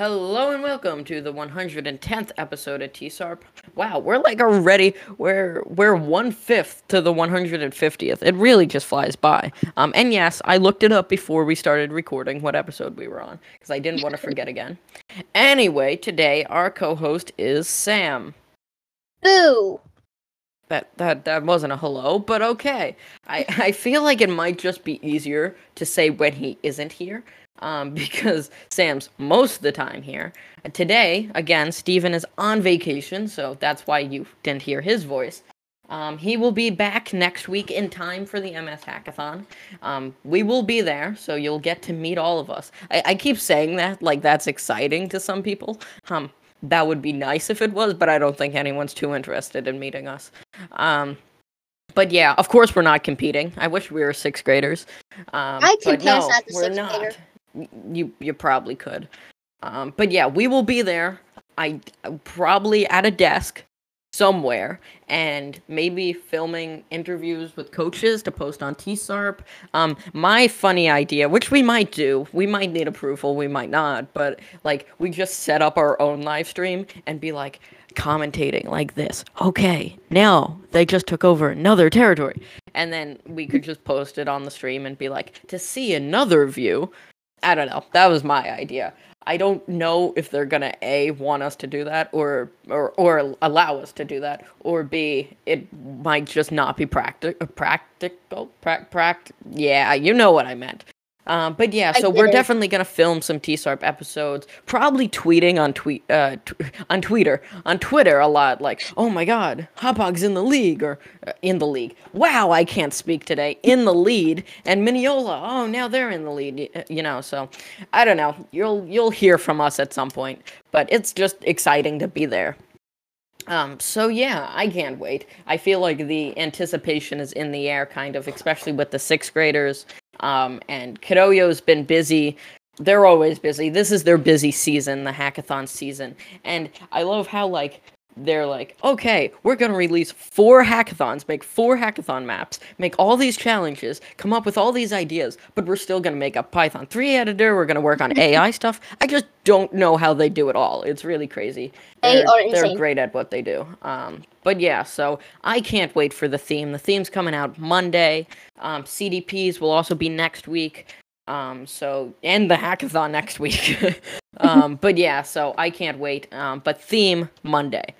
Hello and welcome to the 110th episode of TSARP. Wow, we're like already we're we're one fifth to the 150th. It really just flies by. Um, and yes, I looked it up before we started recording what episode we were on because I didn't want to forget again. Anyway, today our co-host is Sam. Boo! That that that wasn't a hello, but okay. I I feel like it might just be easier to say when he isn't here um, because Sam's most of the time here. Today, again, Steven is on vacation, so that's why you didn't hear his voice. Um, he will be back next week in time for the MS Hackathon. Um, we will be there, so you'll get to meet all of us. I, I keep saying that like that's exciting to some people. Um, that would be nice if it was, but I don't think anyone's too interested in meeting us. Um, but yeah, of course we're not competing. I wish we were sixth graders. Um, I can pass no, as a sixth not. grader. You you probably could. Um, but yeah, we will be there. I probably at a desk somewhere and maybe filming interviews with coaches to post on TSARP. Um, my funny idea, which we might do, we might need approval, we might not, but like we just set up our own live stream and be like commentating like this. Okay, now they just took over another territory. And then we could just post it on the stream and be like, to see another view. I don't know. That was my idea. I don't know if they're gonna a want us to do that or or or allow us to do that or b it might just not be practic- practical prac pract yeah you know what I meant um, but yeah so we're definitely gonna film some TSARP episodes probably tweeting on tweet uh t- on Twitter on Twitter a lot like oh my god Hauppauge's in the league or uh, in the league wow I can't speak today in the lead and Mineola oh now they're in the lead y- you know so I don't know. You'll you'll hear from us at some point, but it's just exciting to be there. Um, so yeah, I can't wait. I feel like the anticipation is in the air, kind of, especially with the sixth graders. Um, and Kidoyo's been busy. They're always busy. This is their busy season, the hackathon season. And I love how like they're like, okay, we're gonna release four hackathons, make four hackathon maps, make all these challenges, come up with all these ideas, but we're still gonna make a Python 3 editor, we're gonna work on AI stuff. I just don't know how they do it all. It's really crazy. They They're, are they're great at what they do. Um, but yeah, so I can't wait for the theme. The theme's coming out Monday. Um, CDPs will also be next week. Um, so and the hackathon next week. um, but yeah, so I can't wait. Um, but theme Monday.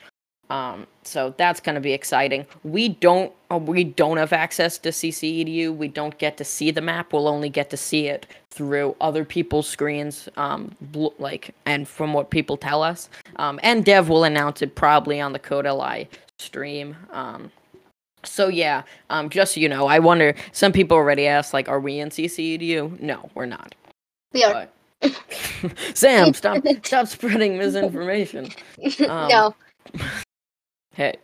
Um, so that's gonna be exciting. We don't uh, we don't have access to CCEDU. We don't get to see the map. We'll only get to see it through other people's screens. Um, bl- like and from what people tell us. Um, and Dev will announce it probably on the Code LI stream. Um, so yeah, um, just so you know, I wonder. Some people already asked, like, are we in CCEDU? No, we're not. We are. But Sam, stop stop spreading misinformation. Um, no. Hey.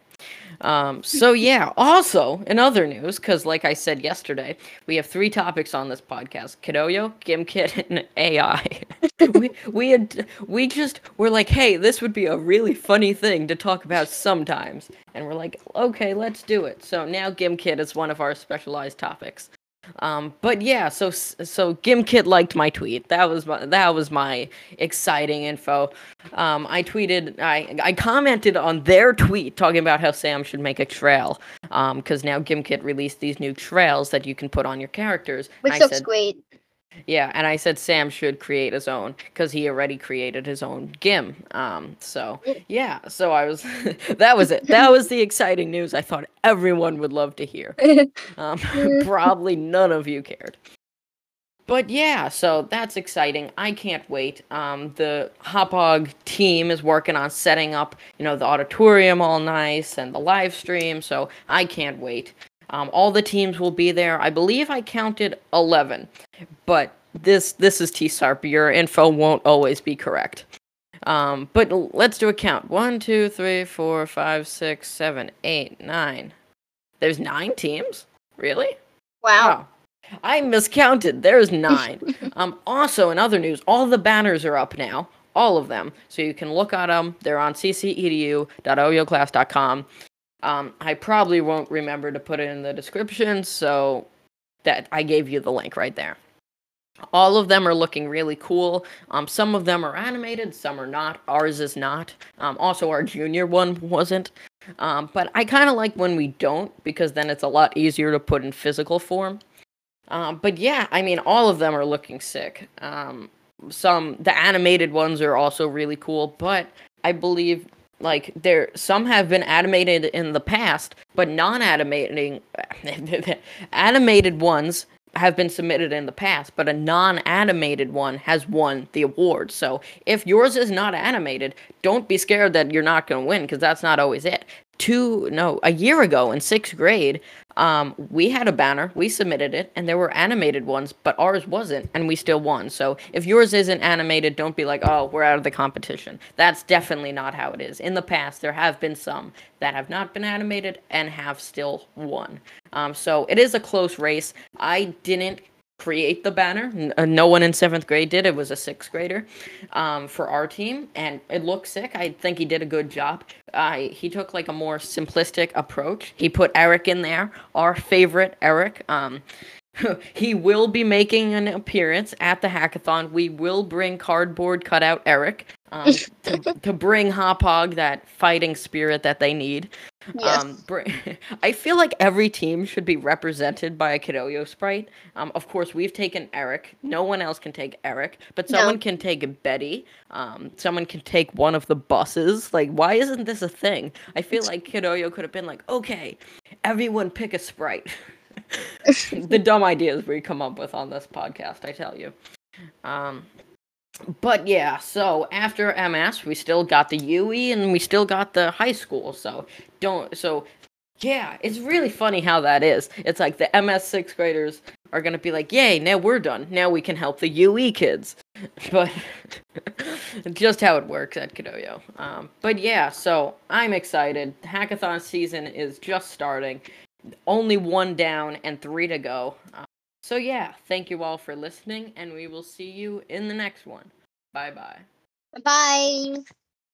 Um, so yeah, also in other news, because like I said yesterday, we have three topics on this podcast: Kidoyo, GimKit, and AI. we we had we just were like, hey, this would be a really funny thing to talk about sometimes, and we're like, okay, let's do it. So now GimKit is one of our specialized topics. Um, but yeah, so so GimKit liked my tweet. That was my that was my exciting info. Um, I tweeted, I I commented on their tweet talking about how Sam should make a trail. Um, because now GimKit released these new trails that you can put on your characters. Which I looks said, great. Yeah, and I said Sam should create his own because he already created his own Gim. Um, so yeah, so I was that was it. That was the exciting news I thought everyone would love to hear. Um, probably none of you cared. But yeah, so that's exciting. I can't wait. Um, the Hauppauge team is working on setting up, you know, the auditorium all nice and the live stream. So I can't wait. Um, all the teams will be there. I believe I counted eleven, but this this is TSARP. Your info won't always be correct. Um, but let's do a count. One, two, three, four, five, six, seven, eight, nine. There's nine teams. Really? Wow. Oh, I miscounted. There's nine. um, also, in other news, all the banners are up now. All of them. So you can look at them. They're on ccedu.oyoclass.com. Um, I probably won't remember to put it in the description, so that I gave you the link right there. all of them are looking really cool. Um, some of them are animated, some are not. Ours is not. Um, also, our junior one wasn't. Um, but I kind of like when we don't because then it's a lot easier to put in physical form. Um, but yeah, I mean, all of them are looking sick. Um, some the animated ones are also really cool, but I believe like there some have been animated in the past, but non-animating animated ones have been submitted in the past, but a non-animated one has won the award. So if yours is not animated, don't be scared that you're not going to win because that's not always it. Two no, a year ago in 6th grade, um, we had a banner, we submitted it, and there were animated ones, but ours wasn't, and we still won. So if yours isn't animated, don't be like, oh, we're out of the competition. That's definitely not how it is. In the past, there have been some that have not been animated and have still won. Um, so it is a close race. I didn't create the banner. Uh, no one in seventh grade did. It was a sixth grader um, for our team, and it looked sick. I think he did a good job. Uh, he took like a more simplistic approach. He put Eric in there, our favorite Eric. Um, he will be making an appearance at the hackathon. We will bring cardboard cutout Eric um, to, to bring Hauppauge that fighting spirit that they need. Yes. Um, br- I feel like every team should be represented by a Kidoyo sprite. Um, of course, we've taken Eric. No one else can take Eric, but No. someone can take Betty. Um, someone can take one of the buses. Like, why isn't this a thing? I feel like Kidoyo could have been like, okay, everyone pick a sprite. the dumb ideas we come up with on this podcast, I tell you. Um, but yeah, so after MS, we still got the UE and we still got the high school. So don't so yeah, it's really funny how that is. It's like the MS sixth graders are gonna be like, "Yay, now we're done. Now we can help the UE kids." But just how it works at Kidoyo. Um, but yeah, so I'm excited. Hackathon season is just starting. Only one down and three to go. So yeah, thank you all for listening, and we will see you in the next one. Bye bye. Bye.